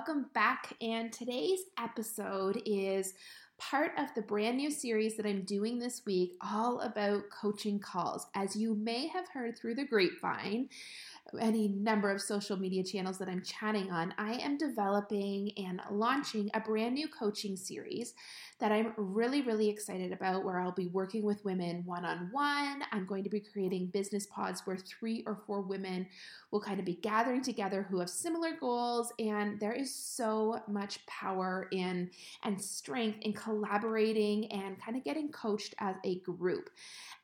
Welcome back. And today's episode is part of the brand new series that I'm doing this week, all about coaching calls. As you may have heard through the grapevine, any number of social media channels that I'm chatting on, I am developing and launching a brand new coaching series that I'm really, really excited about where I'll be working with women one on one. I'm going to be creating business pods where three or four women will kind of be gathering together who have similar goals. And there is so much power in and strength in collaborating and kind of getting coached as a group.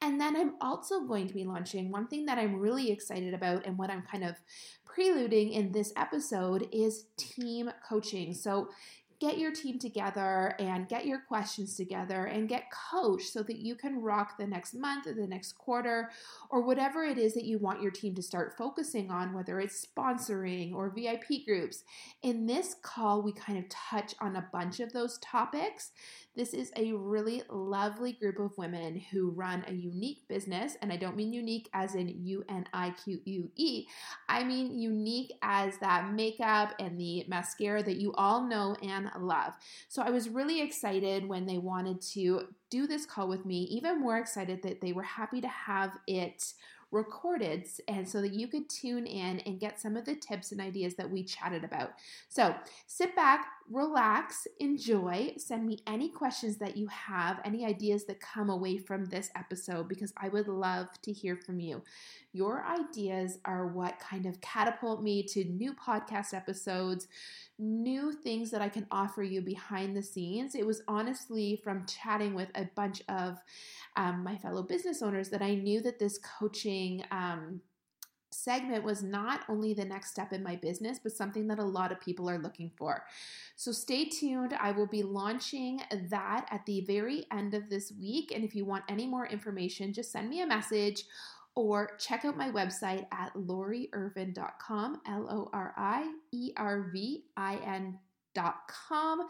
And then I'm also going to be launching one thing that I'm really excited about and what I'm kind of preluding in this episode is team coaching. So get your team together and get your questions together and get coached so that you can rock the next month or the next quarter or whatever it is that you want your team to start focusing on, whether it's sponsoring or VIP groups. In this call, we kind of touch on a bunch of those topics. This is a really lovely group of women who run a unique business, and I don't mean unique as in U N I Q U E. I mean unique as that makeup and the mascara that you all know and love. So I was really excited when they wanted to do this call with me, even more excited that they were happy to have it recorded and so that you could tune in and get some of the tips and ideas that we chatted about. So sit back, relax, enjoy. Send me any questions that you have, any ideas that come away from this episode, because I would love to hear from you. Your ideas are what kind of catapult me to new podcast episodes, new things that I can offer you behind the scenes. It was honestly from chatting with a bunch of um, my fellow business owners that I knew that this coaching. Um, segment was not only the next step in my business, but something that a lot of people are looking for. So stay tuned. I will be launching that at the very end of this week. And if you want any more information, just send me a message or check out my website at loriirvin.com, L O R I E R V I N. Dot com.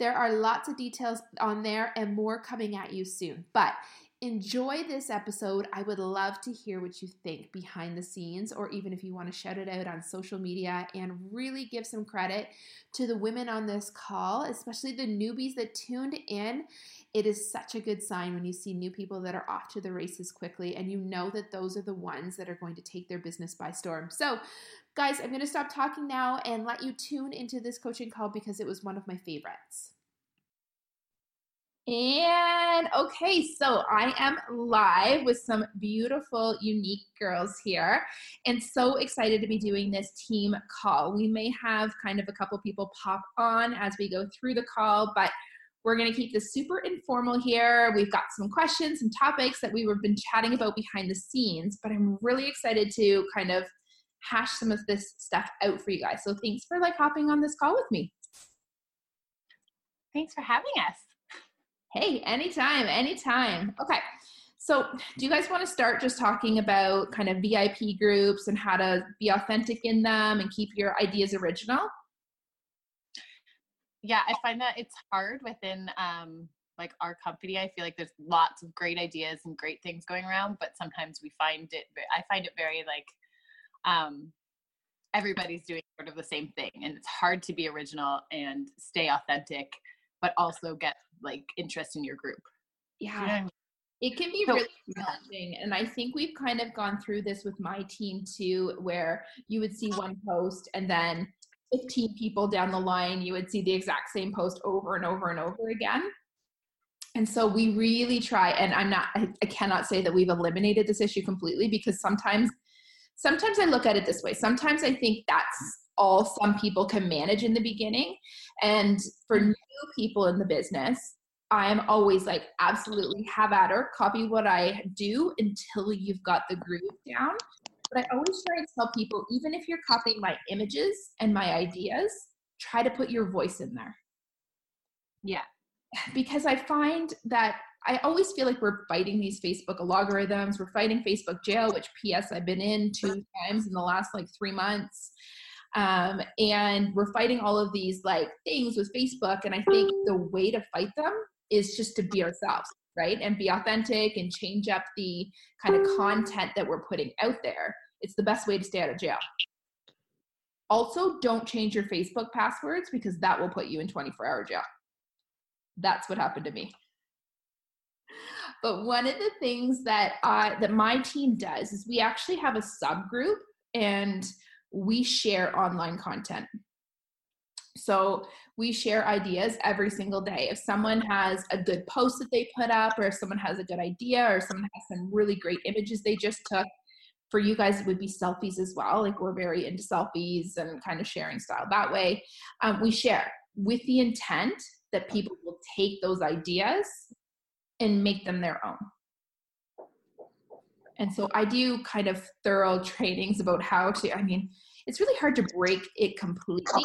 There are lots of details on there and more coming at you soon. But enjoy this episode. I would love to hear what you think behind the scenes, or even if you want to shout it out on social media and really give some credit to the women on this call, especially the newbies that tuned in. It is such a good sign when you see new people that are off to the races quickly and you know that those are the ones that are going to take their business by storm. So, guys, I'm going to stop talking now and let you tune into this coaching call because it was one of my favorites. And okay, so I am live with some beautiful, unique girls here, and so excited to be doing this team call. We may have kind of a couple people pop on as we go through the call, but we're going to keep this super informal here. We've got some questions and topics that we have been chatting about behind the scenes, but I'm really excited to kind of hash some of this stuff out for you guys. So thanks for like hopping on this call with me. Thanks for having us. Hey, anytime, anytime. Okay. So, do you guys want to start just talking about kind of VIP groups and how to be authentic in them and keep your ideas original? Yeah, I find that it's hard within um, like our company. I feel like there's lots of great ideas and great things going around, but sometimes we find it. I find it very like um, everybody's doing sort of the same thing, and it's hard to be original and stay authentic but also get like interest in your group. Yeah. You know It can be so, really challenging. And I think we've kind of gone through this with my team too, where you would see one post and then 15 people down the line, you would see the exact same post over and over and over again. And so we really try, and I'm not, I, cannot say that we've eliminated this issue completely because sometimes, sometimes I look at it this way. Sometimes I think that's all some people can manage in the beginning. And for new people in the business, I'm always like, absolutely have at her, copy what I do until you've got the groove down. But I always try to tell people, even if you're copying my images and my ideas, try to put your voice in there. Yeah. Because I find that I always feel like we're fighting these Facebook algorithms. We're fighting Facebook jail, which PS I've been in two times in the last like three months. Um, and we're fighting all of these like things with Facebook. And I think the way to fight them is just to be ourselves, right? And be authentic and change up the kind of content that we're putting out there. It's the best way to stay out of jail. Also, don't change your Facebook passwords because that will put you in 24 hour jail. That's what happened to me. But one of the things that I that my team does is we actually have a subgroup and we share online content. So we share ideas every single day. If someone has a good post that they put up, or if someone has a good idea, or someone has some really great images they just took, for you guys, it would be selfies as well. Like we're very into selfies and kind of sharing style that way. Um, we share with the intent that people will take those ideas and make them their own. And so I do kind of thorough trainings about how to, I mean, it's really hard to break it completely.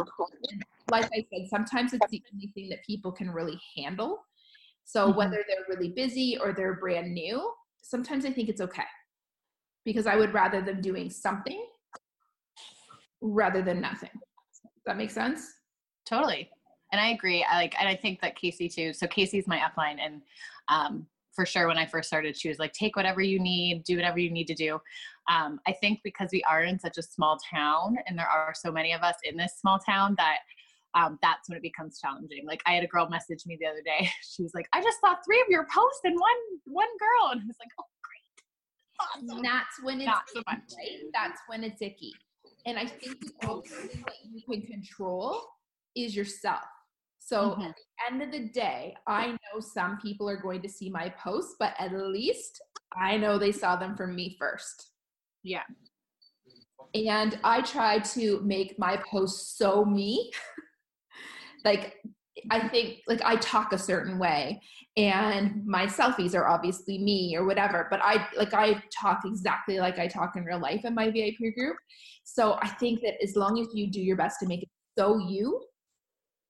Like I said, sometimes it's the only thing that people can really handle. So mm-hmm. whether they're really busy or they're brand new, sometimes I think it's okay because I would rather them doing something rather than nothing. Does that make sense? Totally. And I agree. I like, and I think that Casey too. So Casey's my upline, and um, for sure, when I first started, she was like, "Take whatever you need, do whatever you need to do." Um, I think because we are in such a small town, and there are so many of us in this small town, that um, that's when it becomes challenging. Like I had a girl message me the other day. She was like, "I just saw three of your posts in one one girl," and I was like, "Oh, awesome. that's when it's Not so icky, right? That's when it's icky. And I think the only thing that you can control is yourself. So mm-hmm. at the end of the day, I know some people are going to see my posts, but at least I know they saw them from me first. Yeah. And I try to make my posts so me. like I think like I talk a certain way and my selfies are obviously me or whatever, but I like I talk exactly like I talk in real life in my VIP group. So I think that as long as you do your best to make it so you,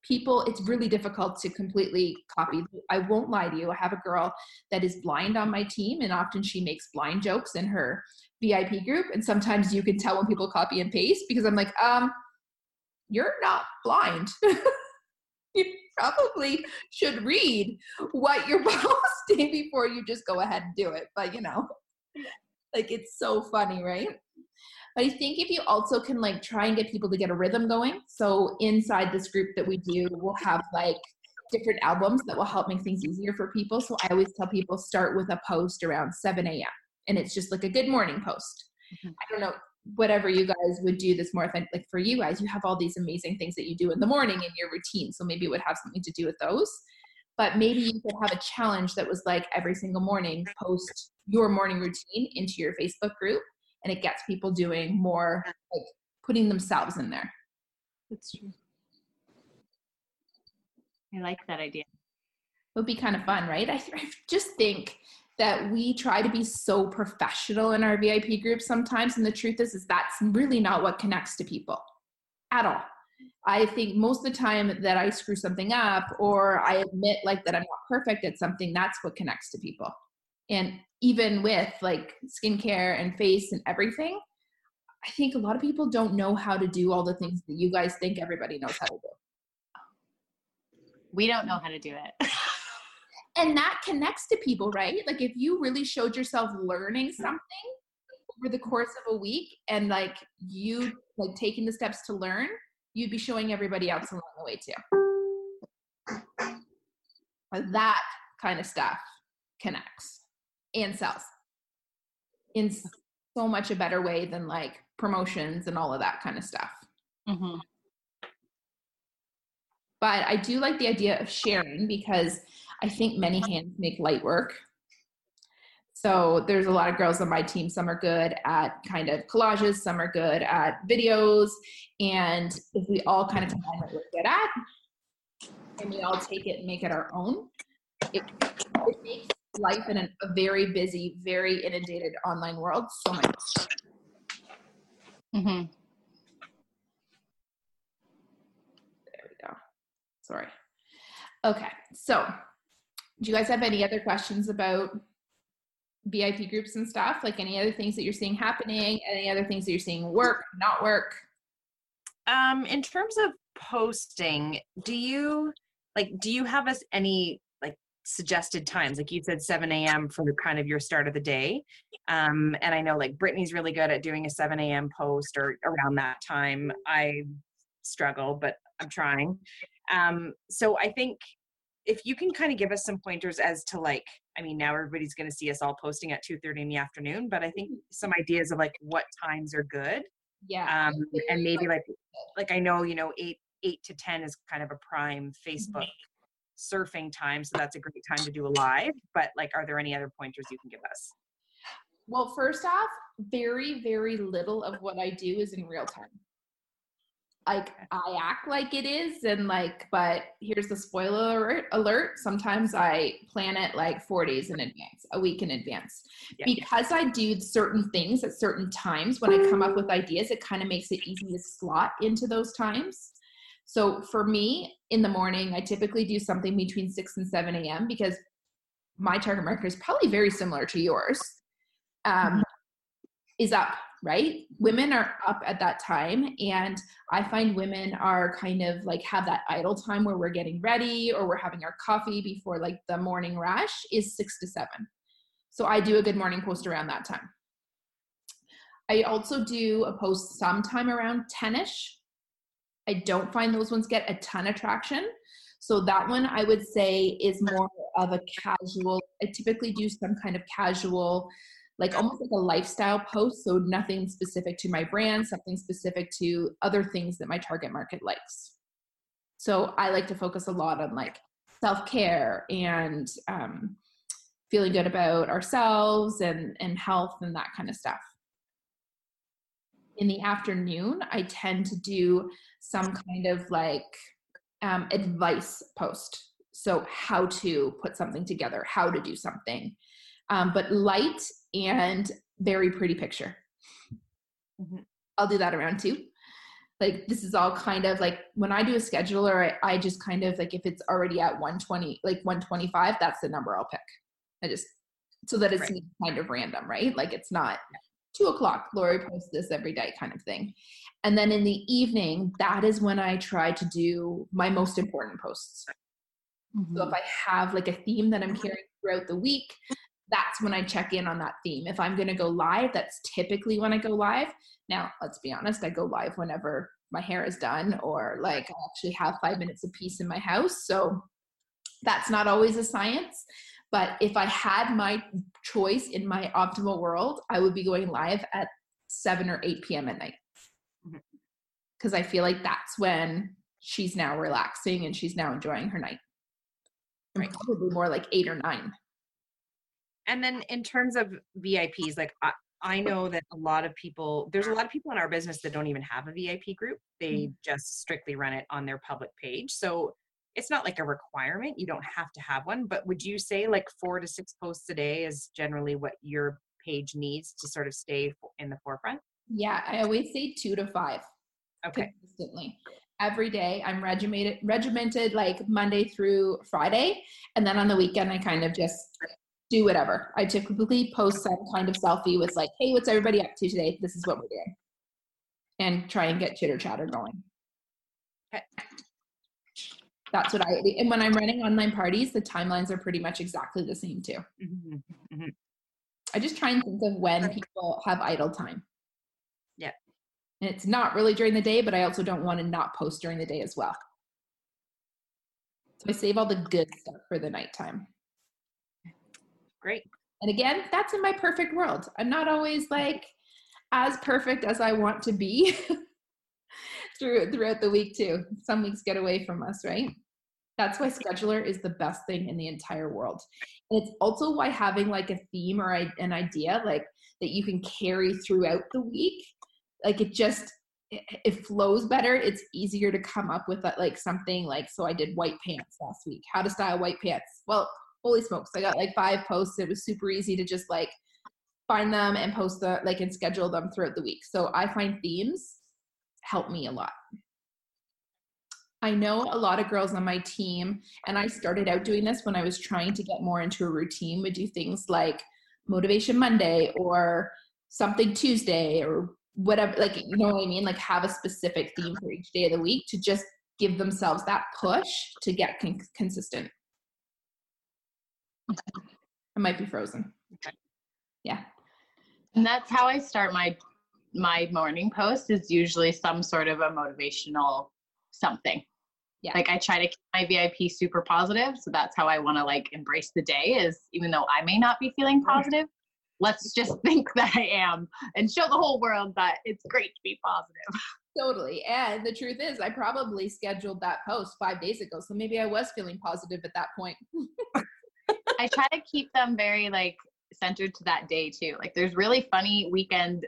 people it's really difficult to completely copy. I won't lie to you. I have a girl that is blind on my team and often she makes blind jokes in her VIP group and sometimes you can tell when people copy and paste because I'm like, um you're not blind. you probably should read what you're posting before you just go ahead and do it. But you know, like it's so funny, right? But I think if you also can like try and get people to get a rhythm going. So inside this group that we do, we'll have like different albums that will help make things easier for people. So I always tell people start with a post around 7 a.m. and it's just like a good morning post. Mm-hmm. I don't know whatever you guys would do this more authentic like for you guys you have all these amazing things that you do in the morning in your routine so maybe it would have something to do with those. But maybe you could have a challenge that was like every single morning post your morning routine into your facebook group and it gets people doing more like putting themselves in there. That's true. I like that idea. It would be kind of fun right? I, I just think that we try to be so professional in our VIP groups sometimes. And the truth is, is that's really not what connects to people at all. I think most of the time that I screw something up or I admit like that I'm not perfect at something, that's what connects to people. And even with like skincare and face and everything, I think a lot of people don't know how to do all the things that you guys think everybody knows how to do. We don't know how to do it. and that connects to people right? Like if you really showed yourself learning something over the course of a week and like you like taking the steps to learn you'd be showing everybody else along the way too. That kind of stuff connects and sells in so much a better way than like promotions and all of that kind of stuff. Mm-hmm. but i do like the idea of sharing because I think many hands make light work. So there's a lot of girls on my team. Some are good at kind of collages, some are good at videos. And if we all kind of combine what we're good at and we all take it and make it our own, it, it makes life in a very busy, very inundated online world so much. Mm-hmm. There we go. Sorry. Okay, so do you guys have any other questions about VIP groups and stuff? Like any other things that you're seeing happening? Any other things that you're seeing work, not work? Um, in terms of posting, do you like do you have us any like suggested times? Like you said 7 a.m. for kind of your start of the day. Um, and I know like Brittany's really good at doing a 7 a.m. post or around that time. I struggle, but I'm trying. Um, so I think if you can kind of give us some pointers as to like i mean now everybody's going to see us all posting at 2.30 in the afternoon but i think mm-hmm. some ideas of like what times are good yeah. um, and maybe like like i know you know 8 8 to 10 is kind of a prime facebook surfing time so that's a great time to do a live but like are there any other pointers you can give us? Well first off very very little of what i do is in real time like I act like it is and like but here's the spoiler alert sometimes I plan it like 4 days in advance a week in advance. Yeah. because I do certain things at certain times when I come up with ideas it kind of makes it easy to slot into those times. So for me in the morning I typically do something between 6 and 7 a.m because my target market is probably very similar to yours. Um, mm-hmm. is up right? Women are up at that time and i find women are kind of like have that idle time where we're getting ready or we're having our coffee before like the morning rush is six to seven. So i do a good morning post around that time. I also do a post sometime around 10ish i don't find those ones get a ton of traction. So that one i would say is more of a casual i typically do some kind of casual like almost like a lifestyle post. So nothing specific to my brand, something specific to other things that my target market likes. So I like to focus a lot on like self care and um, feeling good about ourselves and, and health and that kind of stuff. In the afternoon, I tend to do some kind of like um, advice post. So, how to put something together, how to do something. Um, but light and very pretty picture. Mm-hmm. I'll do that around too. Like this is all kind of like when I do a scheduler, I, I just kind of like if it's already at 120, like 125, that's the number I'll pick. I just so that it's right. kind of random, right? Like it's not two o'clock, Lori posts this every day kind of thing. And then in the evening, that is when I try to do my most important posts. Mm-hmm. So if I have like a theme that I'm carrying throughout the week, that's when I check in on that theme. If I'm going to go live, that's typically when I go live. Now, let's be honest, I go live whenever my hair is done or like I actually have five minutes of peace in my house. So that's not always a science. But if I had my choice in my optimal world, I would be going live at 7 or 8 p.m. at night. Because mm-hmm. I feel like that's when she's now relaxing and she's now enjoying her night. Right. Probably more like 8 or 9 and then in terms of VIPs, like I, I know that a lot of people, there's a lot of people in our business that don't even have a VIP group. They mm-hmm. just strictly run it on their public page. So it's not like a requirement. You don't have to have one. But would you say like four to six posts a day is generally what your page needs to sort of stay in the forefront? Yeah, I always say two to five. Okay. Consistently. Every day I'm regimented regimented like Monday through Friday. And then on the weekend I kind of just do whatever. I typically post some kind of selfie with like, hey, what's everybody up to today? This is what we're doing. And try and get chitter chatter going. Okay. That's what I and when I'm running online parties, the timelines are pretty much exactly the same too. Mm-hmm. Mm-hmm. I just try and think of when people have idle time. Yeah. And it's not really during the day, but I also don't want to not post during the day as well. So I save all the good stuff for the nighttime. Great. And again, that's in my perfect world. I'm not always like as perfect as I want to be through throughout the week too. Some weeks get away from us, right? That's why scheduler is the best thing in the entire world. And it's also why having like a theme or an idea like that you can carry throughout the week, like it just it flows better. It's easier to come up with that, like something like so I did white pants last week. How to style white pants. Well, holy smokes, I got like five posts. It was super easy to just like find them and post the like and schedule them throughout the week. So I find themes help me a lot. I know a lot of girls on my team, and I started out doing this when I was trying to get more into a routine, would do things like Motivation Monday or something Tuesday or whatever, like, you know what I mean? Like, have a specific theme for each day of the week to just give themselves that push to get con- consistent. I might be frozen. Okay. Yeah. And that's how I start my my morning post is usually some sort of a motivational something. Yeah. Like I try to keep my VIP super positive. So that's how I want to like embrace the day is even though I may not be feeling oh, positive, let's just think that I am and show the whole world that it's great to be positive. Totally. And the truth is, I probably scheduled that post five days ago. So maybe I was feeling positive at that point. I try to keep them very like centered to that day too. Like there's really funny weekend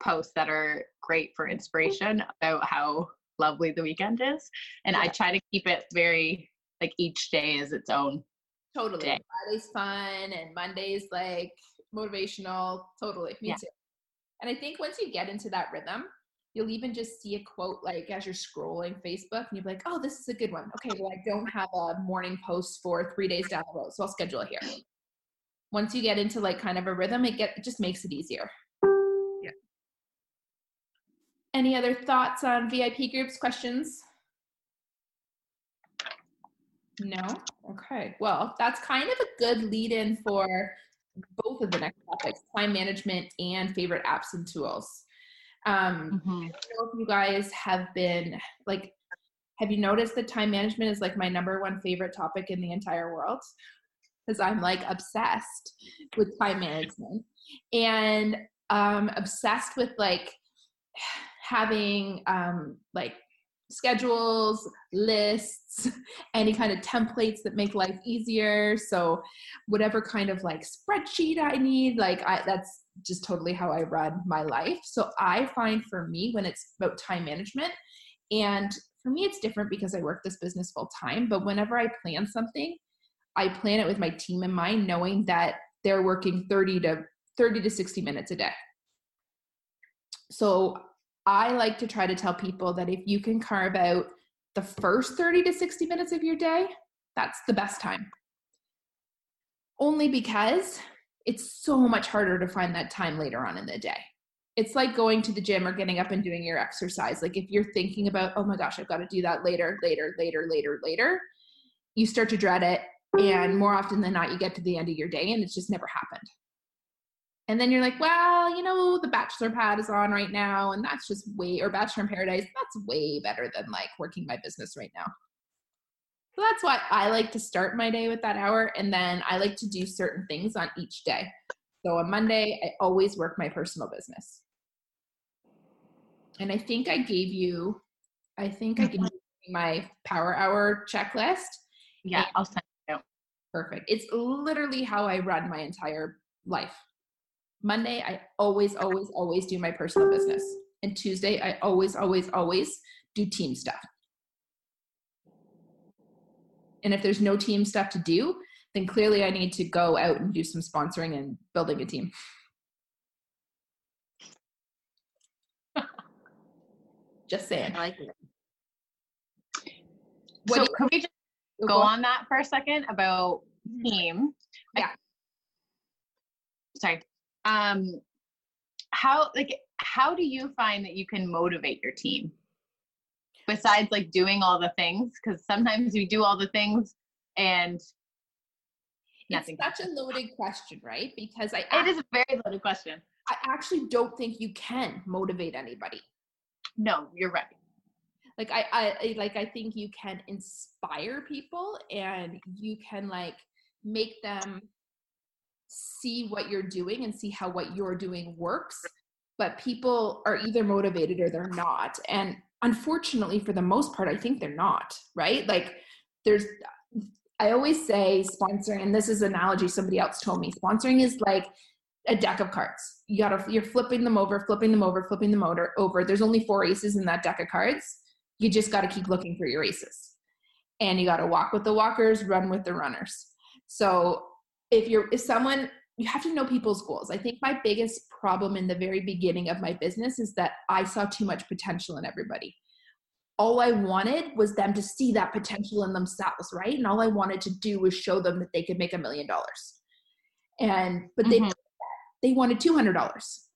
posts that are great for inspiration about how lovely the weekend is. And I try to keep it very like each day is its own. Totally. day. Friday's fun and Monday's like motivational. Totally. Me Yeah. too. And I think once you get into that rhythm, you'll even just see a quote like as you're scrolling Facebook and you'll be like, oh, this is a good one. Okay, well, I don't have a morning post for three days down the road, so I'll schedule it here. Once you get into like kind of a rhythm, it get it just makes it easier. Yeah. Any other thoughts on VIP groups, questions? No? Okay. Well, that's kind of a good lead in for both of the next topics time management and favorite apps and tools. Um, I don't know if you guys have been like, have you noticed that time management is like my number one favorite topic in the entire world? Because I'm like obsessed with time management and um, obsessed with like having um, like schedules, lists, any kind of templates that make life easier. So whatever kind of like spreadsheet I need, like I that's just totally how I run my life. So I find for me when it's about time management and for me it's different because I work this business full time, but whenever I plan something, I plan it with my team in mind knowing that they're working 30 to 30 to 60 minutes a day. So I like to try to tell people that if you can carve out the first 30 to 60 minutes of your day, that's the best time. Only because it's so much harder to find that time later on in the day. It's like going to the gym or getting up and doing your exercise. Like if you're thinking about, oh my gosh, I've got to do that later, later, later, later, later, you start to dread it. And more often than not, you get to the end of your day and it's just never happened. And then you're like, well, you know, the Bachelor Pad is on right now, and that's just way, or Bachelor in Paradise, that's way better than like working my business right now. So that's why I like to start my day with that hour, and then I like to do certain things on each day. So on Monday, I always work my personal business. And I think I gave you, I think I gave mm-hmm. you my power hour checklist. Yeah, I'll send Perfect. It's literally how I run my entire life. Monday, I always, always, always do my personal business. And Tuesday, I always, always, always do team stuff. And if there's no team stuff to do, then clearly I need to go out and do some sponsoring and building a team. Just saying. I like it. What so could we just Oh, go on that for a second about team? I- Yeah. sorry. Um, how like how do you find that you can motivate your team besides like doing all the things? Because sometimes you do all the things and nothing. It's such a loaded question, right? Because I It is a very loaded question. I actually don't think you can motivate anybody. No, you're right. Like I, I I- like I think you can inspire people and you can like make them see what you're doing and see how what you're doing works. But people are either motivated or they're not. And unfortunately, for the most part, I think they're not, right? Like there's I always say sponsoring, and this is an analogy somebody else told me. Sponsoring is like a deck of cards. You gotta you're flipping them over, flipping them over, flipping them over over. There's only four aces in that deck of cards. You just gotta keep looking for your aces. And you gotta walk with the walkers, run with the runners. So if you're if someone you have to know people's goals. I think my biggest problem in the very beginning of my business is that I saw too much potential in everybody. all I wanted was them to see that potential in themselves, right? And all I wanted to do was show them that they could make a million dollars. And but they Mhm. they wanted two hundred dollars.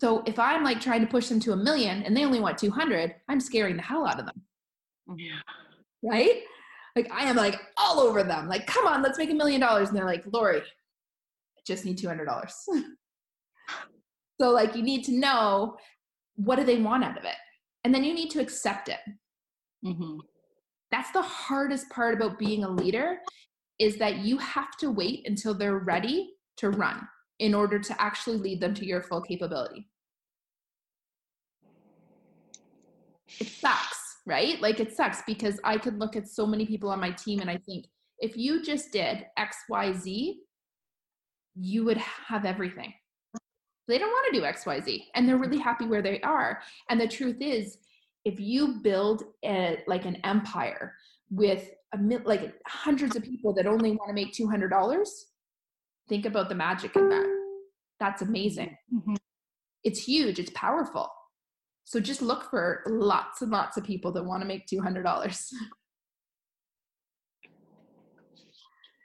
So if I'm like trying to push them to a million and they only want two hundred, I'm scaring the hell out of them, Yeah. right? Like I am like all over them. Like, come on, let's make a million dollars. And they're like, Lori, just need two hundred dollars. so like you need to know what do they want out of it, and then you need to accept it. Mhm. that's the hardest part about being a leader is that you have to wait until they're ready to run in order to actually lead them to your full capability it sucks right like it sucks because i could look at so many people on my team and i think if you just did xyz you would have everything. They don't want to do xyz and they're really happy where they are. And the truth is if you build a, like an empire with a like hundreds of people that only want to make $200 think about the magic in that. That's amazing. Mhm. it's huge it's powerful. So just look for lots and lots of people that want to make $200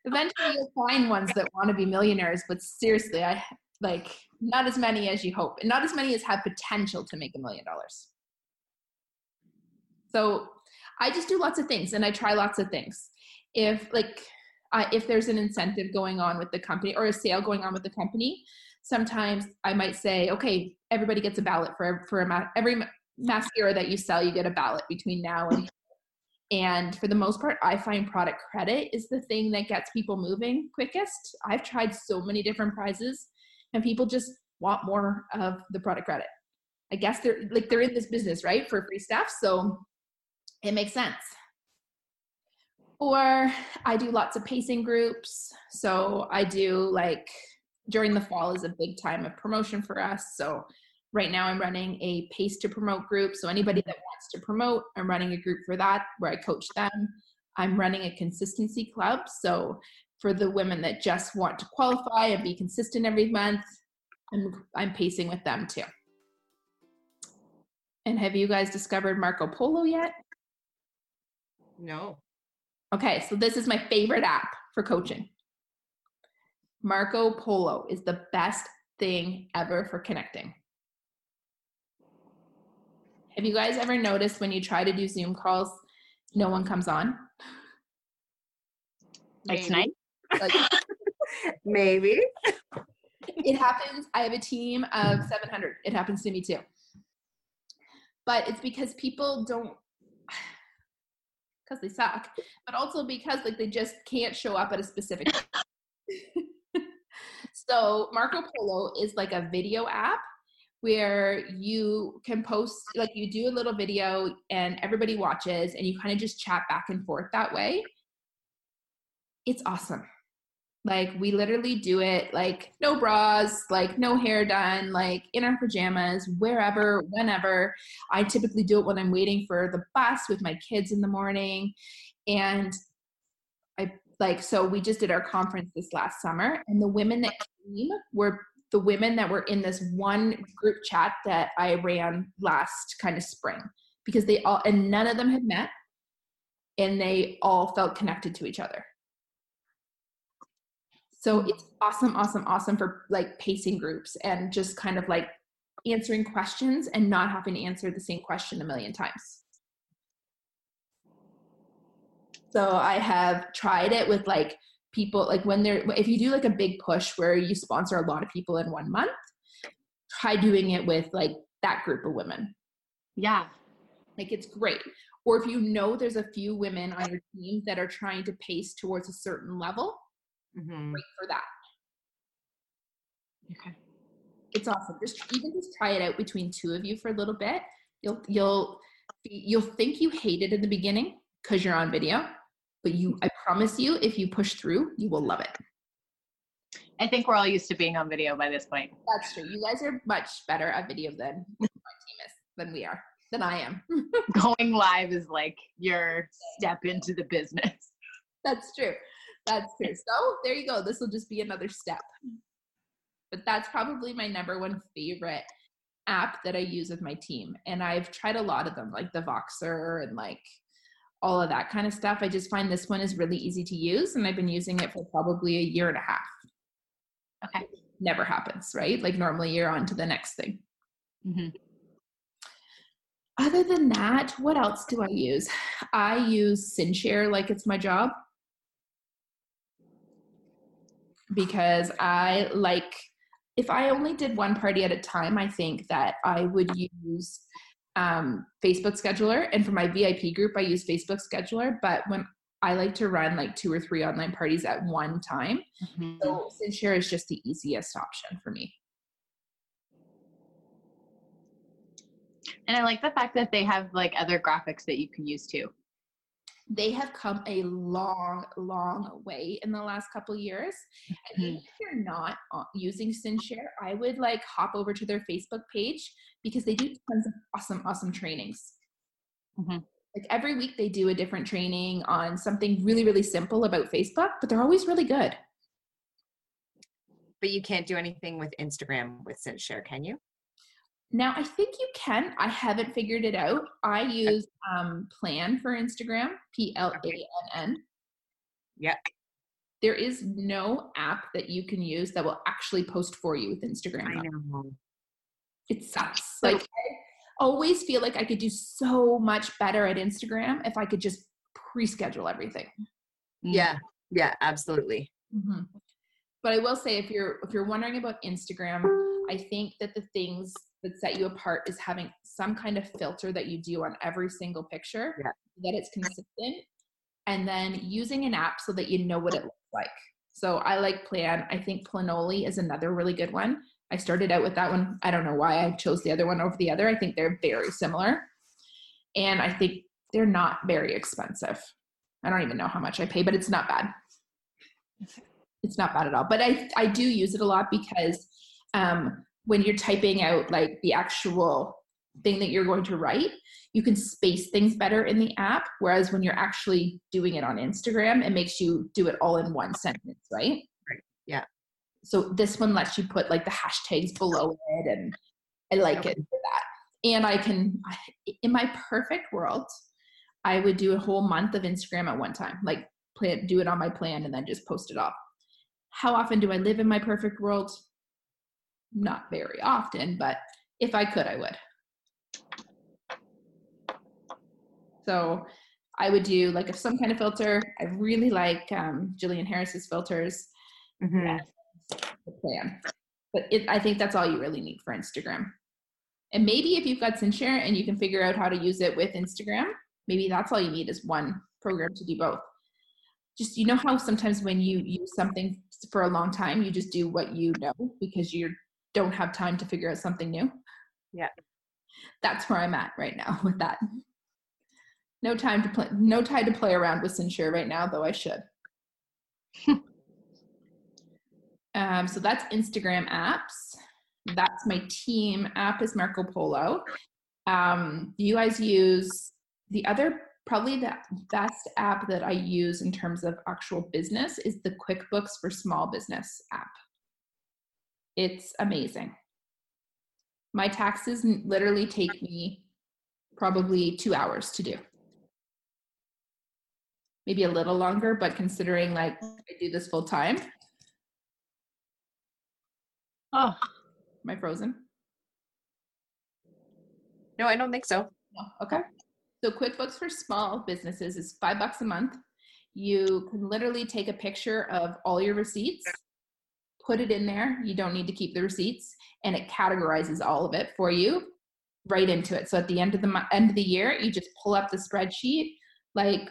eventually you'll find ones that want to be millionaires but seriously i like not as many as you hope and not as many as have potential to make a million dollars so I just do lots of things and I try lots of things. If like uh, if there's an incentive going on with the company or a sale going on with the company, sometimes I might say, okay, everybody gets a ballot for for a ma- every mascara that you sell, you get a ballot between now and. And for the most part, I find product credit is the thing that gets people moving quickest. I've tried so many different prizes, and people just want more of the product credit. I guess they're like they're in this business, right, for free stuff. So it makes sense. Or I do lots of pacing groups. So I do like during the fall is a big time of promotion for us. So right now I'm running a pace to promote group. So anybody that wants to promote, I'm running a group for that where I coach them. I'm running a consistency club. So for the women that just want to qualify and be consistent every month, I'm I'm pacing with them too. And have you guys discovered Marco Polo yet? No. Okay, so this is my favorite app for coaching. Marco Polo is the best thing ever for connecting. Have you guys ever noticed when you try to do Zoom calls, no one comes on? Like Maybe. tonight? Like, Maybe. it happens. I have a team of 700. It happens to me too. But it's because people don't, because they suck, but also because like they just can't show up at a specific. so Marco Polo is like a video app where you can post like you do a little video and everybody watches and you kind of just chat back and forth that way. It's awesome. Like we literally do it like no bras, like no hair done, like in our pajamas, wherever, whenever. I typically do it when I'm waiting for the bus with my kids in the morning. And I like so we just did our conference this last summer and the women that came were the women that were in this one group chat that I ran last kind of spring because they all and none of them had met and they all felt connected to each other. So hmm. it's awesome, awesome, awesome for like pacing groups and just kind of like answering questions and not having to answer the same question a million times. So I have tried it with like people like when they're if you do like a big push where you sponsor a lot of people in one month, try doing it with like that group of women. Yeah. Like it's great. Or if you know there's a few women on your team that are trying to pace towards a certain level, Mhm. great for that. Okay. It's awesome. Just even just try it out between two of you for a little bit. You'll you'll you'll think you hate it in the beginning because you're on video, but you I promise you, if you push through, you will love it. I think we're all used to being on video by this point. That's true. You guys are much better at video than my team is than we are than I am. Going live is like your step into the business. That's true. That's true. So there you go. This will just be another step. But that's probably my number one favorite app that I use with my team. And I've tried a lot of them, like the Voxer and like all of that kind of stuff. I just find this one is really easy to use. And I've been using it for probably a year and a half. Okay. Never happens, right? Like normally you're on to the next thing. Mm-hmm. Other than that, what else do I use? I use SynShare like it's my job because I like if I only did one party at a time, I think that I would use um, Facebook Scheduler. And for my VIP group, I use Facebook Scheduler. But when I like to run like two or three online parties at one time, Mm-hmm. so SynShare is just the easiest option for me. And I like the fact that they have like other graphics that you can use too. They have come a long, long way in the last couple years. And even if you're not uh, using SynShare, I would like hop over to their Facebook page because they do tons of awesome, awesome trainings. Mhm. Like every week they do a different training on something really, really simple about Facebook, but they're always really good. But you can't do anything with Instagram with SynShare, can you? Now I think you can. I haven't figured it out. I use um, Plann for Instagram, P L A N N. Yeah. There is no app that you can use that will actually post for you with Instagram. I know. It sucks. Like I always feel like I could do so much better at Instagram if I could just pre-schedule everything. Yeah, yeah, absolutely. Mm-hmm. But I will say, if you're if you're wondering about Instagram, I think that the things that set you apart is having some kind of filter that you do on every single picture, Yeah. that it's consistent, and then using an app so that you know what it looks like. So I like Plann. I think Planoly is another really good one. I started out with that one. I don't know why I chose the other one over the other. I think they're very similar, and I think they're not very expensive. I don't even know how much I pay, but it's not bad it's not bad at all. But I I do use it a lot because um, when you're typing out like the actual thing that you're going to write, you can space things better in the app. Whereas when you're actually doing it on Instagram, it makes you do it all in one sentence, right? Right. Yeah. So this one lets you put like the hashtags below it, and I like Okay. it for that. And I can, in my perfect world, I would do a whole month of Instagram at one time, like plan, do it on my plan, and then just post it off. How often do I live in my perfect world? Not very often, but if I could, I would. So I would do like if some kind of filter. I really like um, Jillian Harris's filters. Mhm. The plan, but it, I think that's all you really need for Instagram. And maybe if you've got SynShare and you can figure out how to use it with Instagram, maybe that's all you need is one program to do both. Just you know how sometimes when you use something for a long time, you just do what you know because you don't have time to figure out something new. Yeah. That's where I'm at right now with that. No time to play no time to play around with SynShare right now, though I should. um, so that's Instagram apps. That's my team app is Marco Polo. Um, you guys use the other probably the best app that I use in terms of actual business is the QuickBooks for small business app. It's amazing. My taxes literally take me probably two hours to do. Maybe a little longer, but considering like I do this full time, Oh, am I frozen? No, I don't think so. No. Okay. So QuickBooks for small businesses is five bucks a month. You can literally take a picture of all your receipts, put it in there. You don't need to keep the receipts, and it categorizes all of it for you right into it. So at the end of the end of the year, you just pull up the spreadsheet, like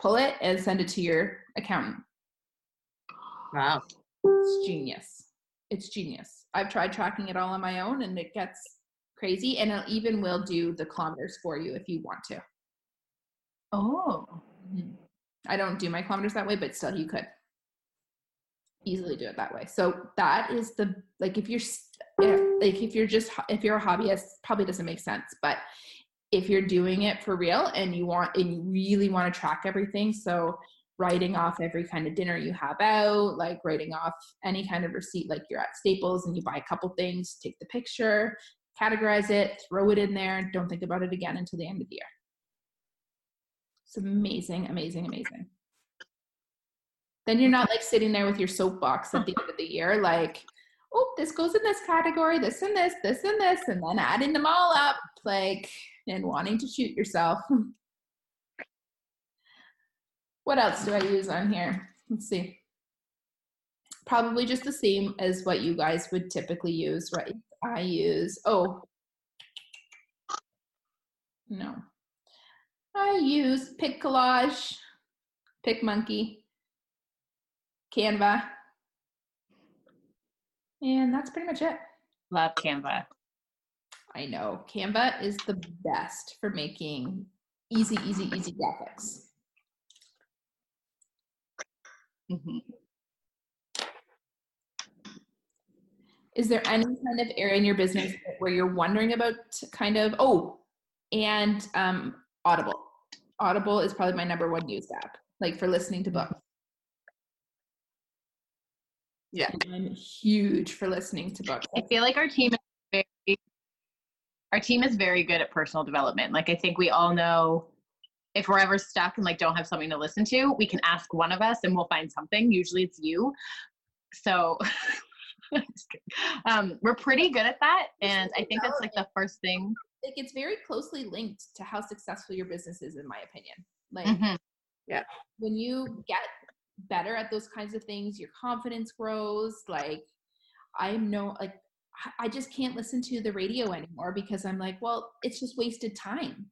pull it and send it to your accountant. Wow. It's genius. It's genius. I've tried tracking it all on my own, and it gets crazy. And it even will do the kilometers for you if you want to. oh, Mhm. I don't do my kilometers that way, but still, you could easily do it that way. So that is the like if you're if, like if you're just if you're a hobbyist, probably doesn't make sense. But if you're doing it for real and you want and you really want to track everything, so writing off every kind of dinner you have out, like writing off any kind of receipt, like you're at Staples and you buy a couple things, take the picture, categorize it, throw it in there, don't think about it again until the end of the year. It's amazing, amazing, amazing. Then you're not like sitting there with your soapbox at the end of the year, like, oh, this goes in this category, this and this, this and this, and then adding them all up, like, and wanting to shoot yourself. what else do I use on here? Let's see. Probably just the same as what you guys would typically use, right? I use, oh, no. I use Pic Collage, PicMonkey, Canva, and that's pretty much it. Love Canva. I know. Canva is the best for making easy, easy, easy graphics. Mm-hmm. Is there any kind of area in your business where you're wondering about kind of, oh, and um, Audible. Audible is probably my number one used app, like for listening to books. Yeah. I'm huge for listening to books. I feel like our team is very our team is very good at personal development. Like I think we all know if we're ever stuck and like don't have something to listen to, we can ask one of us and we'll find something. Usually it's you. So um, we're pretty good at that. And I think that's like the first thing. Like it's very closely linked to how successful your business is, in my opinion. Like Mhm. when you get better at those kinds of things, your confidence grows. Like i'm no like I- just can't listen to the radio anymore because I'm like, well, it's just wasted time.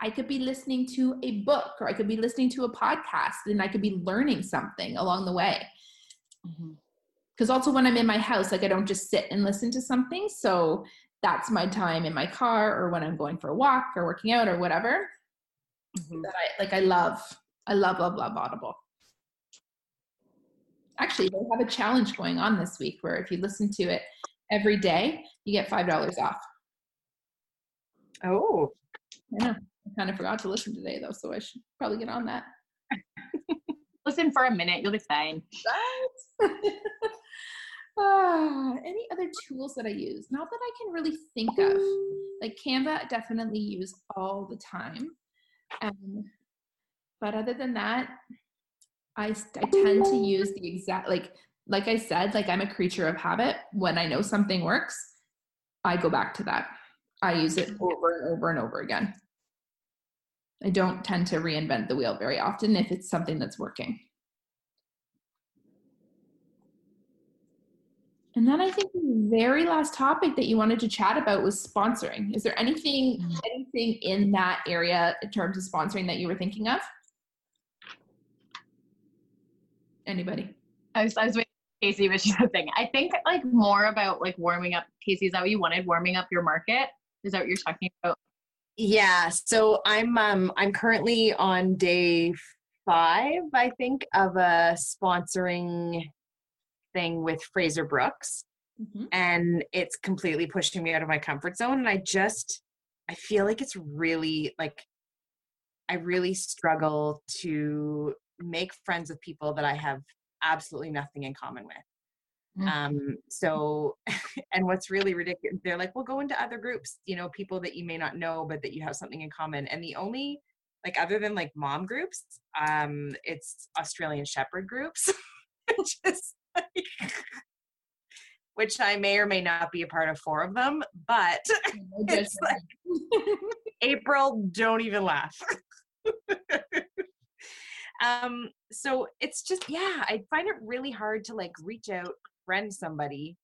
I could be listening to a book or I could be listening to a podcast and I could be learning something along the way. Because also when I'm in my house, like I don't just sit and listen to something. So that's my time in my car or when I'm going for a walk or working out or whatever. Mhm. That I like I love. I love, love, love Audible. Actually, they have a challenge going on this week where if you listen to it every day, you get five dollars off. Oh, I know. I kind of forgot to listen today though, so I should probably get on that. Listen for a minute, you'll be fine. Right? Ah, any other tools that I use? Not that I can really think of. Like Canva, I definitely use all the time. Um, but other than that, I, I tend to use the exact like like I said, like I'm a creature of habit. When I know something works, I go back to that. I use it over and over and over again. I don't tend to reinvent the wheel very often if it's something that's working. And then I think the very last topic that you wanted to chat about was sponsoring. Is there anything Mm. anything in that area in terms of sponsoring that you were thinking of? Anybody? I was I was waiting for Casey, but she's the thing. I think like more about like warming up Casey, is that what you wanted? Warming up your market? Is that what you're talking about? yeah. So I'm um I'm currently on day five, I think, of a sponsoring thing with Fraser Brooks. Mhm. and it's completely pushing me out of my comfort zone and i just i feel like it's really like i really struggle to make friends with people that i have absolutely nothing in common with Mhm. um so and what's really ridiculous they're like well go into other groups you know people that you may not know but that you have something in common and the only like other than like mom groups um it's australian shepherd groups which is like which I may or may not be a part of four of them, but It's judgment. April, don't even laugh. Um, so it's just, yeah, I find it really hard to like reach out, friend somebody,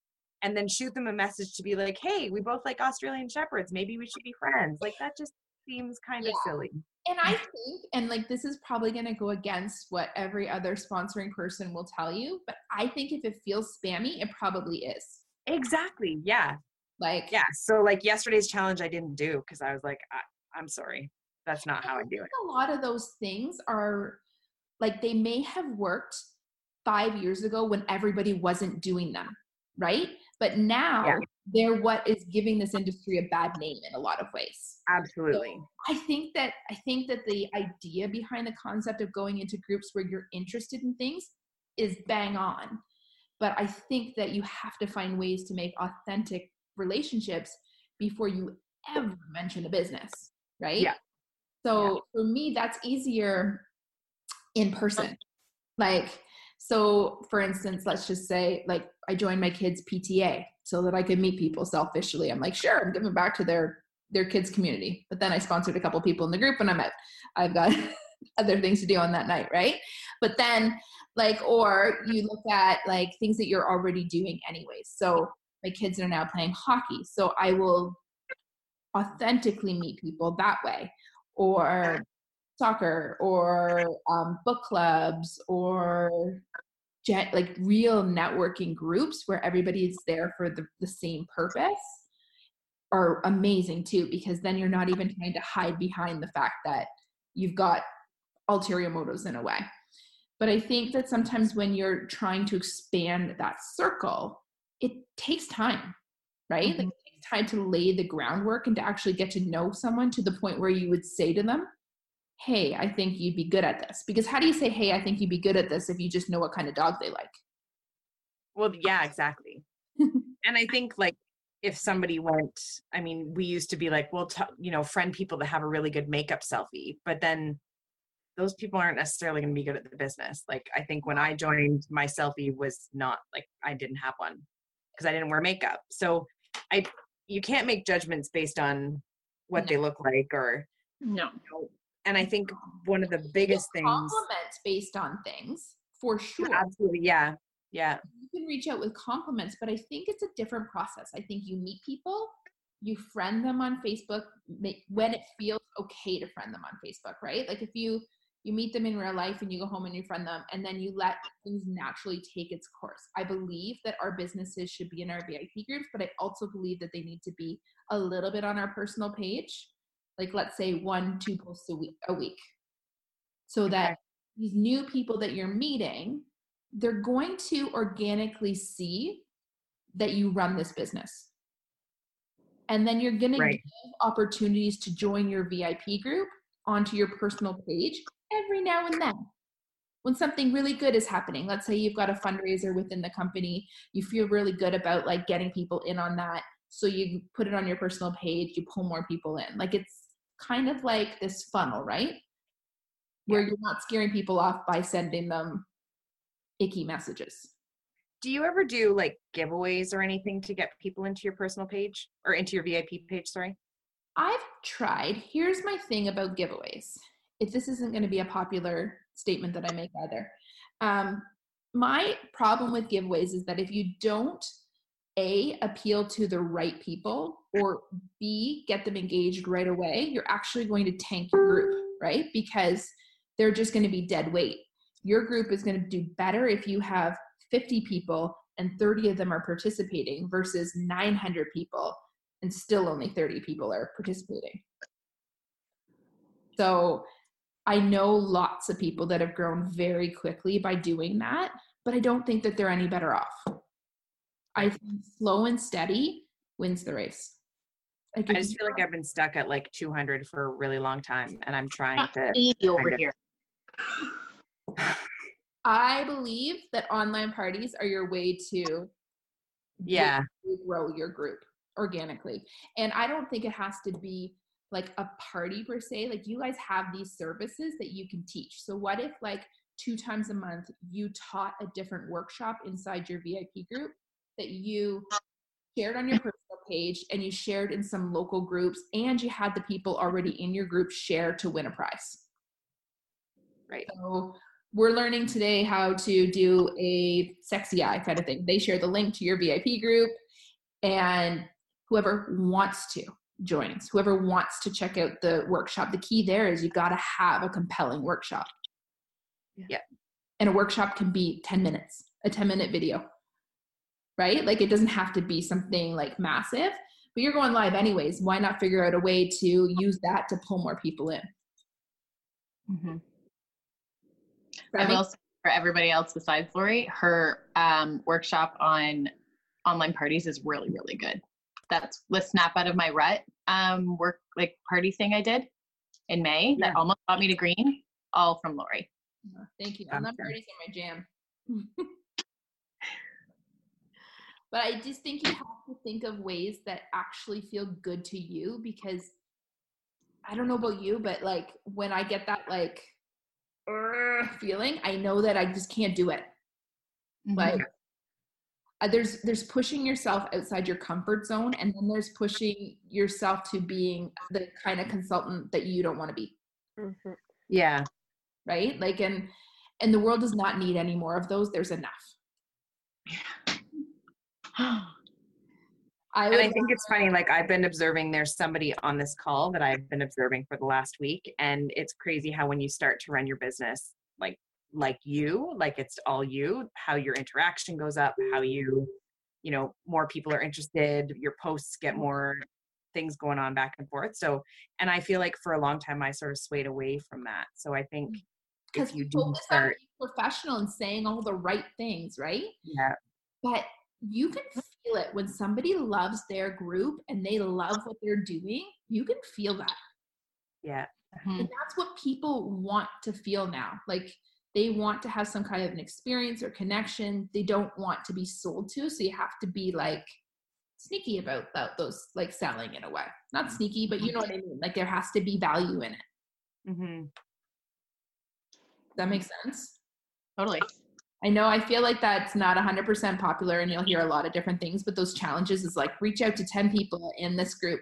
and then shoot them a message to be like, hey, we both like Australian Shepherds. Maybe we should be friends. Like that just seems kind of silly. and I think, and like this is probably going to go against what every other sponsoring person will tell you, but I think if it feels spammy, it probably is. Exactly. Yeah. Like, Yeah. So like yesterday's challenge, I didn't do because I was like, I, I'm sorry. That's not how I do it. a lot of those things are like they may have worked five years ago when everybody wasn't doing them, right? But now Yeah. they're what is giving this industry a bad name in a lot of ways. Absolutely. I think that I think that the idea behind the concept of going into groups where you're interested in things is bang on. But I think that you have to find ways to make authentic relationships before you ever mention a business, right? Yeah. So Yeah. for me, that's easier in person. Like, so for instance, let's just say, like, I joined my kids' PTA so that I could meet people selfishly. I'm like, sure, I'm giving back to their their kids' community. But then I sponsored a couple people in the group, and I'm out. I've got other things to do on that night, right? But then, like, or you look at like things that you're already doing anyways. So my kids are now playing hockey, so I will authentically meet people that way, or soccer, or um, book clubs, or gen- like real networking groups where everybody is there for the, the same purpose are amazing too because then you're not even trying to hide behind the fact that you've got ulterior motives in a way but i think that sometimes when you're trying to expand that circle it takes time right Mhm. like it takes time to lay the groundwork and to actually get to know someone to the point where you would say to them hey i think you'd be good at this because how do you say hey i think you'd be good at this if you just know what kind of dog they like Well, yeah, exactly. and I think like if somebody went, I mean, we used to be like, well, t- you know, friend people that have a really good makeup selfie, but then those people aren't necessarily going to be good at the business. Like I think when I joined, my selfie was not like I didn't have one because I didn't wear makeup. So I, you can't make judgments based on what they look like or. No. you know, And I think one of the biggest things, compliments based on things for sure absolutely, yeah, yeah, you can reach out with compliments, but I think it's a different process. I think you meet people, you friend them on Facebook when it feels okay to friend them on Facebook, right? Like if you you meet them in real life and you go home and you friend them and then you let things naturally take its course. I believe that our businesses should be in our VIP groups, but I also believe that they need to be a little bit on our personal page. Like let's say one, two posts a week a week. So that these new people that you're meeting they're going to organically see that you run this business. And then you're going Right. to give opportunities to join your VIP group onto your personal page every now and then. When something really good is happening, let's say you've got a fundraiser within the company, you feel really good about like getting people in on that. So you put it on your personal page, you pull more people in. Like it's kind of like this funnel, right? Where you're not scaring people off by sending them icky messages. Do you ever do like giveaways or anything to get people into your personal page or into your VIP page? Sorry. I've tried. Here's my thing about giveaways. If this isn't going to be a popular statement that I make either. Um, my problem with giveaways is that if you don't a appeal to the right people or b get them engaged right away. You're actually going to tank your group right? Because they're just going to be dead weight. Your group is going to do better if you have 50 people and 30 of them are participating versus 900 people and still only 30 people are participating. So i know lots of people that have grown very quickly by doing that but i don't think that they're any better off i think slow and steady wins the race like I just you- feel like I've been stuck at like 200 for a really long time and I'm trying to. 80 over here. I believe that online parties are your way to Yeah. grow your group organically. And I don't think it has to be like a party per se. Like you guys have these services that you can teach. So what if like two times a month you taught a different workshop inside your VIP group that you shared on your personal page and you shared in some local groups and you had the people already in your group share to win a prize. Right. So we're learning today how to do a sexy eye kind of thing. They share the link to your VIP group, and whoever wants to joins, whoever wants to check out the workshop. The key there is you got to have a compelling workshop. Yeah. And a workshop can be 10 minutes, a 10 minute video, right? Like it doesn't have to be something like massive, but you're going live anyways. Why not figure out a way to use that to pull more people in? Mhm. I makes- will for everybody else besides Lori, her um, workshop on online parties is really, really good. That's the snap out of my rut um, work like party thing I did in May Yeah. that almost got me to green, all from Lori. Thank you. Online parties are my jam. but I just think you have to think of ways that actually feel good to you because I don't know about you, but like when I get that like feeling, I know that I just can't do it. Mm-hmm. Like uh, there's there's pushing yourself outside your comfort zone and then there's pushing yourself to being the kind of consultant that you don't want to be. Mm-hmm. yeah. Right? Like and and the world does not need any more of those. There's enough I and I think it's funny. Like I've been observing, there's somebody on this call that I've been observing for the last week, and it's crazy how when you start to run your business, like like you like it's all you how your interaction goes up how you you know more people are interested your posts get more things going on back and forth. So and i feel like for a long time i sort of swayed away from that. So i think mm. because you do start professional and saying all the right things right? Yeah. But you can feel it. When somebody loves their group and they love what they're doing you can feel that. Yeah. And that's what people want to feel now. Like they want to have some kind of an experience or connection. They don't want to be sold to so you have to be like sneaky about that those like selling in a way. Not mm-hmm. sneaky but you know what i mean. Like there has to be value in it. Mm-hmm. that makes sense? Totally i know i feel like that's not 100% popular and you'll hear a lot of different things but those challenges is like reach out to 10 people in this group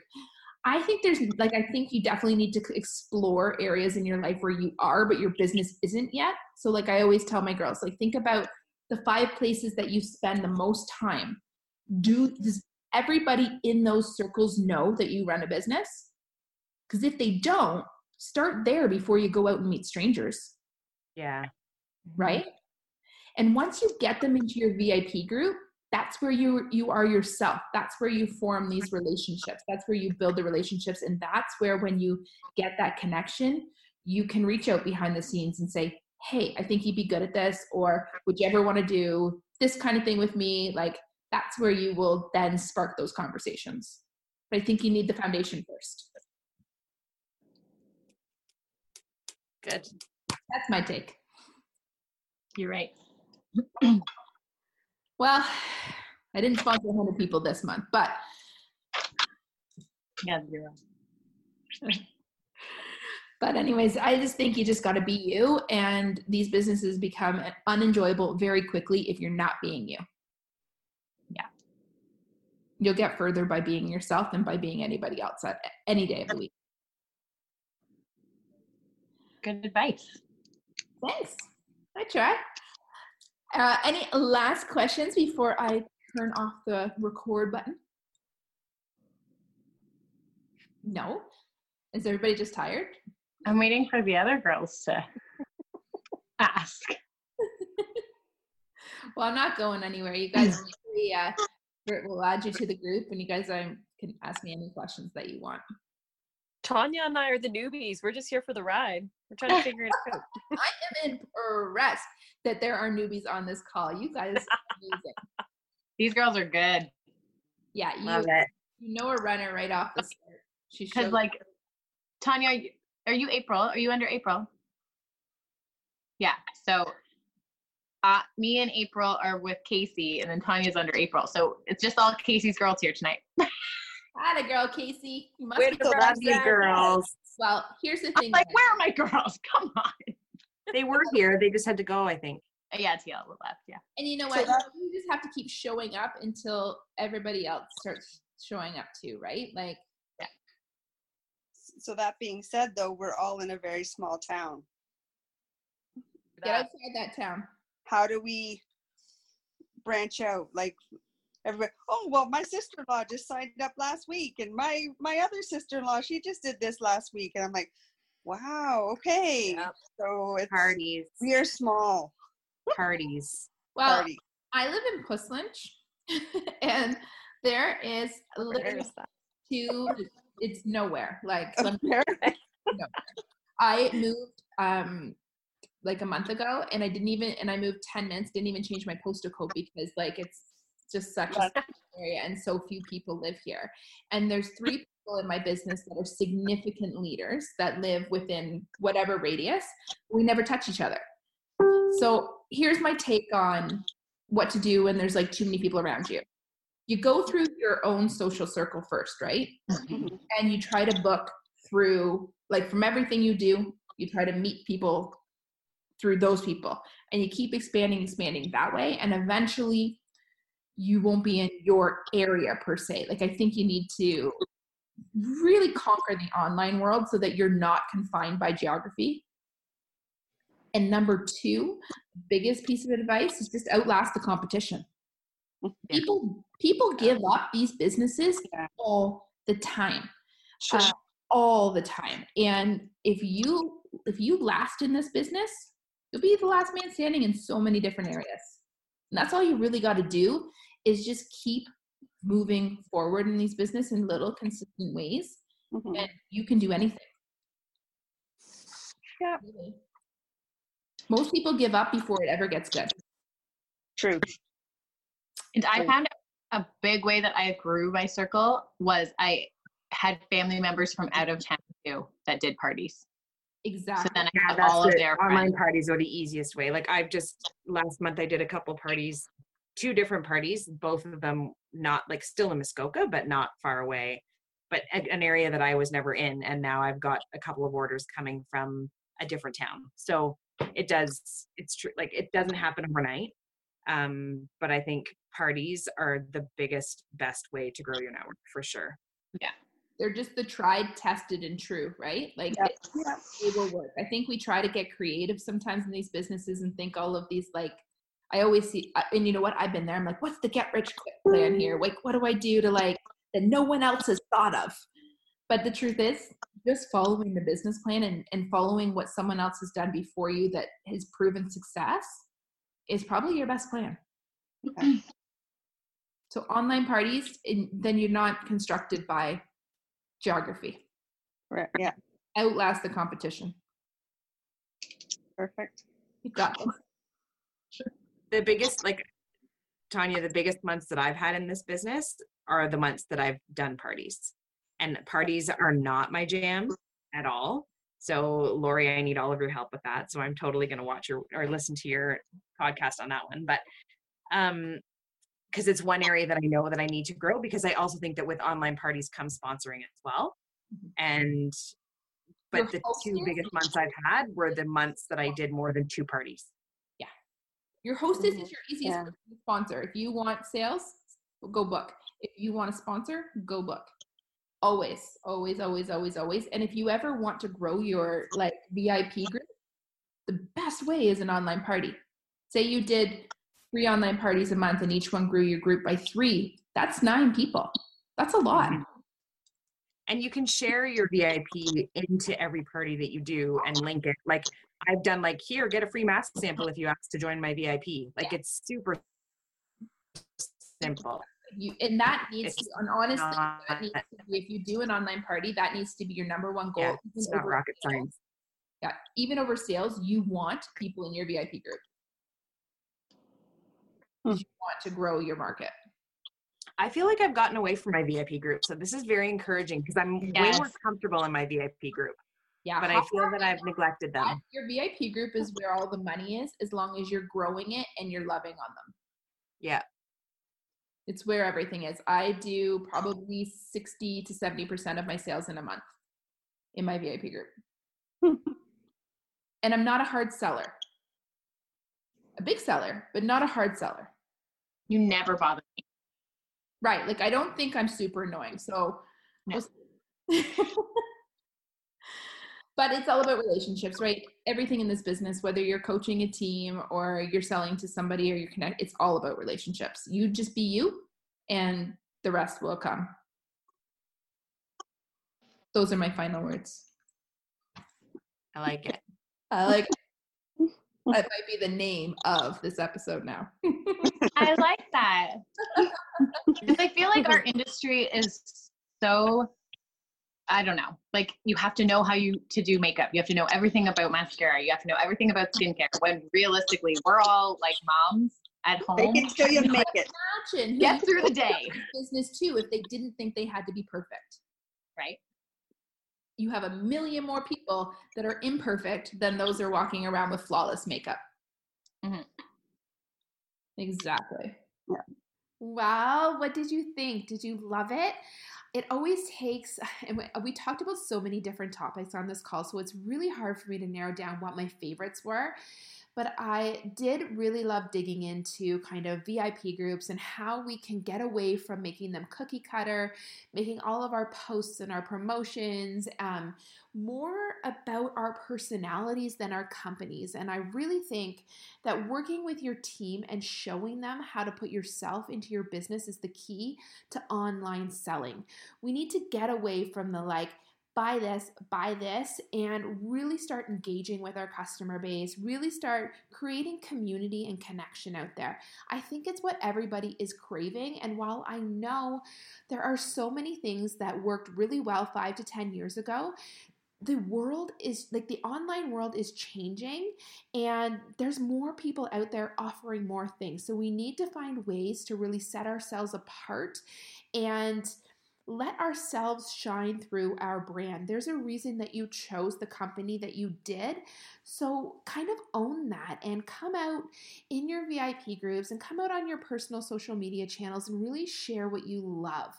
I think there's like I think you definitely need to explore areas in your life where you are but your business isn't yet. So like I always tell my girls like think about the five places that you spend the most time. Do does everybody in those circles know that you run a business? Cuz if they don't, start there before you go out and meet strangers. Yeah. Mm-hmm. Right? And once you get them into your VIP group, that's where you you are yourself. That's where you form these relationships. That's where you build the relationships. And that's where when you get that connection you can reach out behind the scenes and say hey i think you'd be good at this or would you ever want to do this kind of thing with me? Like that's where you will then spark those conversations. But i think you need the foundation first. Good. That's my take. You're right Well, I didn't sponsor 100 people this month, but yeah, zero. but anyways, I just think you just got to be you, and these businesses become unenjoyable very quickly if you're not being you. Yeah, you'll get further by being yourself than by being anybody else at any day of the week. Good advice. Thanks. I try. Uh, any last questions before I turn off the record button? No? Is everybody just tired? I'm waiting for the other girls to ask. well, I'm not going anywhere. You guys, we, uh, we'll add you to the group and you guys um, can ask me any questions that you want. Tanya and I are the newbies. We're just here for the ride. We're trying to figure it out. I am impressed that there are newbies on this call. You guys amazing. These girls are good. Yeah, you, Love it. you know a runner right off the start. She's because like Tanya, are you, are you April? Are you under April? Yeah. So uh, me and April are with Casey, and then Tanya's under April. So it's just all Casey's girls here tonight. Had a girl, Casey. You must Way be to love you, girls. Well, here's the thing. I'm like, where are my girls? Come on. they were here. They just had to go, I think. Uh, yeah, TL left. Yeah. And you know what? So you just have to keep showing up until everybody else starts showing up too, right? Like, yeah. So that being said, though, we're all in a very small town. Get outside that town. How do we branch out? Like, everybody oh well my sister-in-law just signed up last week and my my other sister-in-law she just did this last week and i'm like wow okay. Yep. so it's parties. we are small. Parties. Well i live in Puslinch and there is literally two it's nowhere like nowhere. i moved um like a month ago and i didn't even and i moved 10 minutes didn't even change my postal code because like it's just such a area and so few people live here and there's three people in my business that are significant leaders that live within whatever radius we never touch each other so here's my take on what to do when there's like too many people around you you go through your own social circle first, right? Mhm. And you try to book through, like, from everything you do, you try to meet people through those people. And you keep expanding, expanding that way. And eventually, you won't be in your area per se. Like, I think you need to really conquer the online world so that you're not confined by geography. And number two, biggest piece of advice is just outlast the competition. People people give up these businesses all the time. Sure. Uh, all the time. And if you if you last in this business, you'll be the last man standing in so many different areas. And that's all you really got to do is just keep moving forward in these business in little consistent ways Mhm. and you can do anything. Yeah. Really. Most people give up before it ever gets good. True. And I Right. found a big way that I grew my circle was I had family members from out of town too that did parties. Exactly. So then I Yeah, have that's all of the their online friends. parties are the easiest way. Like I've just last month I did a couple parties, two different parties, both of them not like still in Muskoka, but not far away, but a- an area that I was never in. And now I've got a couple of orders coming from a different town. So it does, it's true. Like it doesn't happen overnight. Um, but I think parties are the biggest, best way to grow your network for sure. Yeah. They're just the tried, tested, and true, right? Like Yeah. it, it will work. I think we try to get creative sometimes in these businesses and think all of these like I always see, and you know what? I've been there. I'm like, what's the get rich quick plan here? Like, what do I do to like that no one else has thought of? But the truth is, just following the business plan and, and following what someone else has done before you that has proven success is probably your best plan. Okay. So online parties, and then you're not constructed by geography. Right. Yeah. Outlast the competition. Perfect. You got this. The biggest like Tanya, the biggest months that I've had in this business are the months that I've done parties. And parties are not my jam at all. So Lori, I need all of your help with that. So I'm totally gonna watch your or listen to your podcast on that one. But um because it's one area that I know that I need to grow because I also think that with online parties comes sponsoring as well. Mhm. And but the two biggest months I've had were the months that I did more than two parties. Your hostess Mhm. is your easiest Yeah. sponsor. If you want sales, go book. If you want a sponsor, go book. Always, always, always, always, always. And if you ever want to grow your like VIP group, the best way is an online party. Say you did three online parties a month and each one grew your group by three. That's nine people. That's a lot. Mhm. and you can share your VIP into every party that you do and link it. Like I've done like here, get a free mask sample if you ask to join my VIP. Like it's super simple. You and that needs It's to, and honestly, that needs to be, if you do an online party, that needs to be your number one goal. Yeah, even it's not over rocket sales. science. Yeah, even over sales, you want people in your VIP group. Hmm. You want to grow your market. I feel like I've gotten away from my VIP group. So this is very encouraging because I'm way more comfortable in my VIP group. Yeah, But I feel that I've neglected that them. your VIP group is where all the money is, as long as you're growing it and you're loving on them. Yeah. It's where everything is. I do probably 60 to 70% of my sales in a month in my VIP group. and I'm not a hard seller. A big seller, but not a hard seller. You never bother me. Right. Like I don't think I'm super annoying. So No. but it's all about relationships, right? Everything in this business, whether you're coaching a team or you're selling to somebody or you're connect, it's all about relationships. You just be you and the rest will come. Those are my final words. I like it. I like that might be the name of this episode now. I like that. Because I feel like our industry is so I don't know. Like you have to know how you to do makeup. You have to know everything about mascara. You have to know everything about skincare. When realistically, we're all like moms at home. They home. can still you make it. Imagine Get through the day. business too if they didn't think they had to be perfect. Right? You have a million more people that are imperfect than those that are walking around with flawless makeup. Mhm. Exactly. Yeah. Well, what did you think? Did you love it? It always takes, and uh, we talked about so many different topics on this call, so it's really hard for me to narrow down what my favorites were but I did really love digging into kind of VIP groups and how we can get away from making them cookie cutter, making all of our posts and our promotions um, more about our personalities than our companies. And I really think that working with your team and showing them how to put yourself into your business is the key to online selling. We need to get away from the like, buy this, buy this, and really start engaging with our customer base, really start creating community and connection out there. I think it's what everybody is craving. And while I know there are so many things that worked really well five to 10 years ago, the world is like the online world is changing and there's more people out there offering more things. So we need to find ways to really set ourselves apart and let ourselves shine through our brand. There's a reason that you chose the company that you did. So, kind of own that and come out in your VIP groups and come out on your personal social media channels and really share what you love.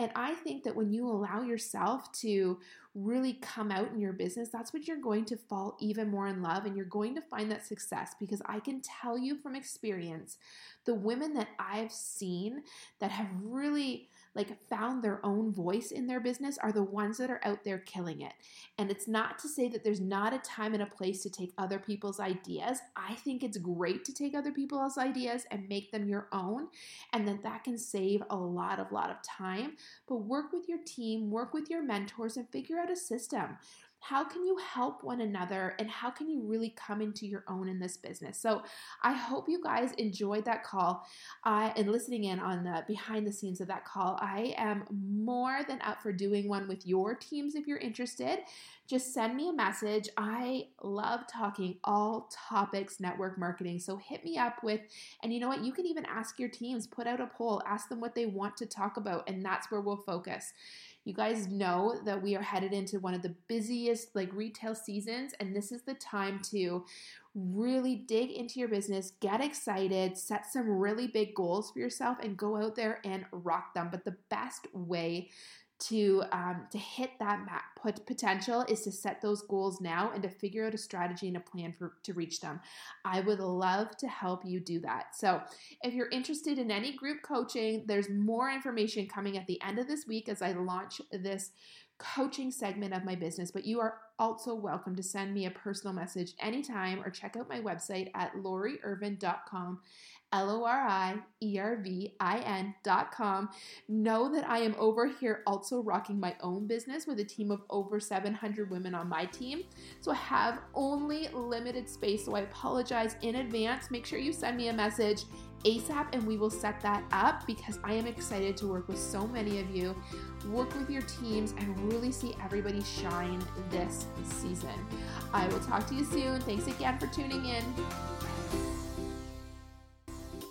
And I think that when you allow yourself to really come out in your business, that's when you're going to fall even more in love and you're going to find that success because I can tell you from experience the women that I've seen that have really like found their own voice in their business are the ones that are out there killing it. And it's not to say that there's not a time and a place to take other people's ideas. I think it's great to take other people's ideas and make them your own and that that can save a lot of lot of time. But work with your team, work with your mentors and figure out a system how can you help one another and how can you really come into your own in this business? So i hope you guys enjoyed that call uh, and listening in on the behind the scenes of that call i am more than up for doing one with your teams if you're interested. Just send me a message. I love talking all topics network marketing so hit me up with and you know what? You can even ask your teams put out a poll ask them what they want to talk about and that's where we'll focus you guys know that we are headed into one of the busiest like retail seasons and this is the time to really dig into your business, get excited, set some really big goals for yourself and go out there and rock them. But the best way to um, to hit that put potential is to set those goals now and to figure out a strategy and a plan for to reach them. I would love to help you do that. So, if you're interested in any group coaching, there's more information coming at the end of this week as I launch this coaching segment of my business, but you are also welcome to send me a personal message anytime or check out my website at loriervin.com L O R I E R V I N dot com. Know that I am over here also rocking my own business with a team of over 700 women on my team. So I have only limited space. So I apologize in advance. Make sure you send me a message ASAP and we will set that up because I am excited to work with so many of you, work with your teams, and really see everybody shine this season. I will talk to you soon. Thanks again for tuning in.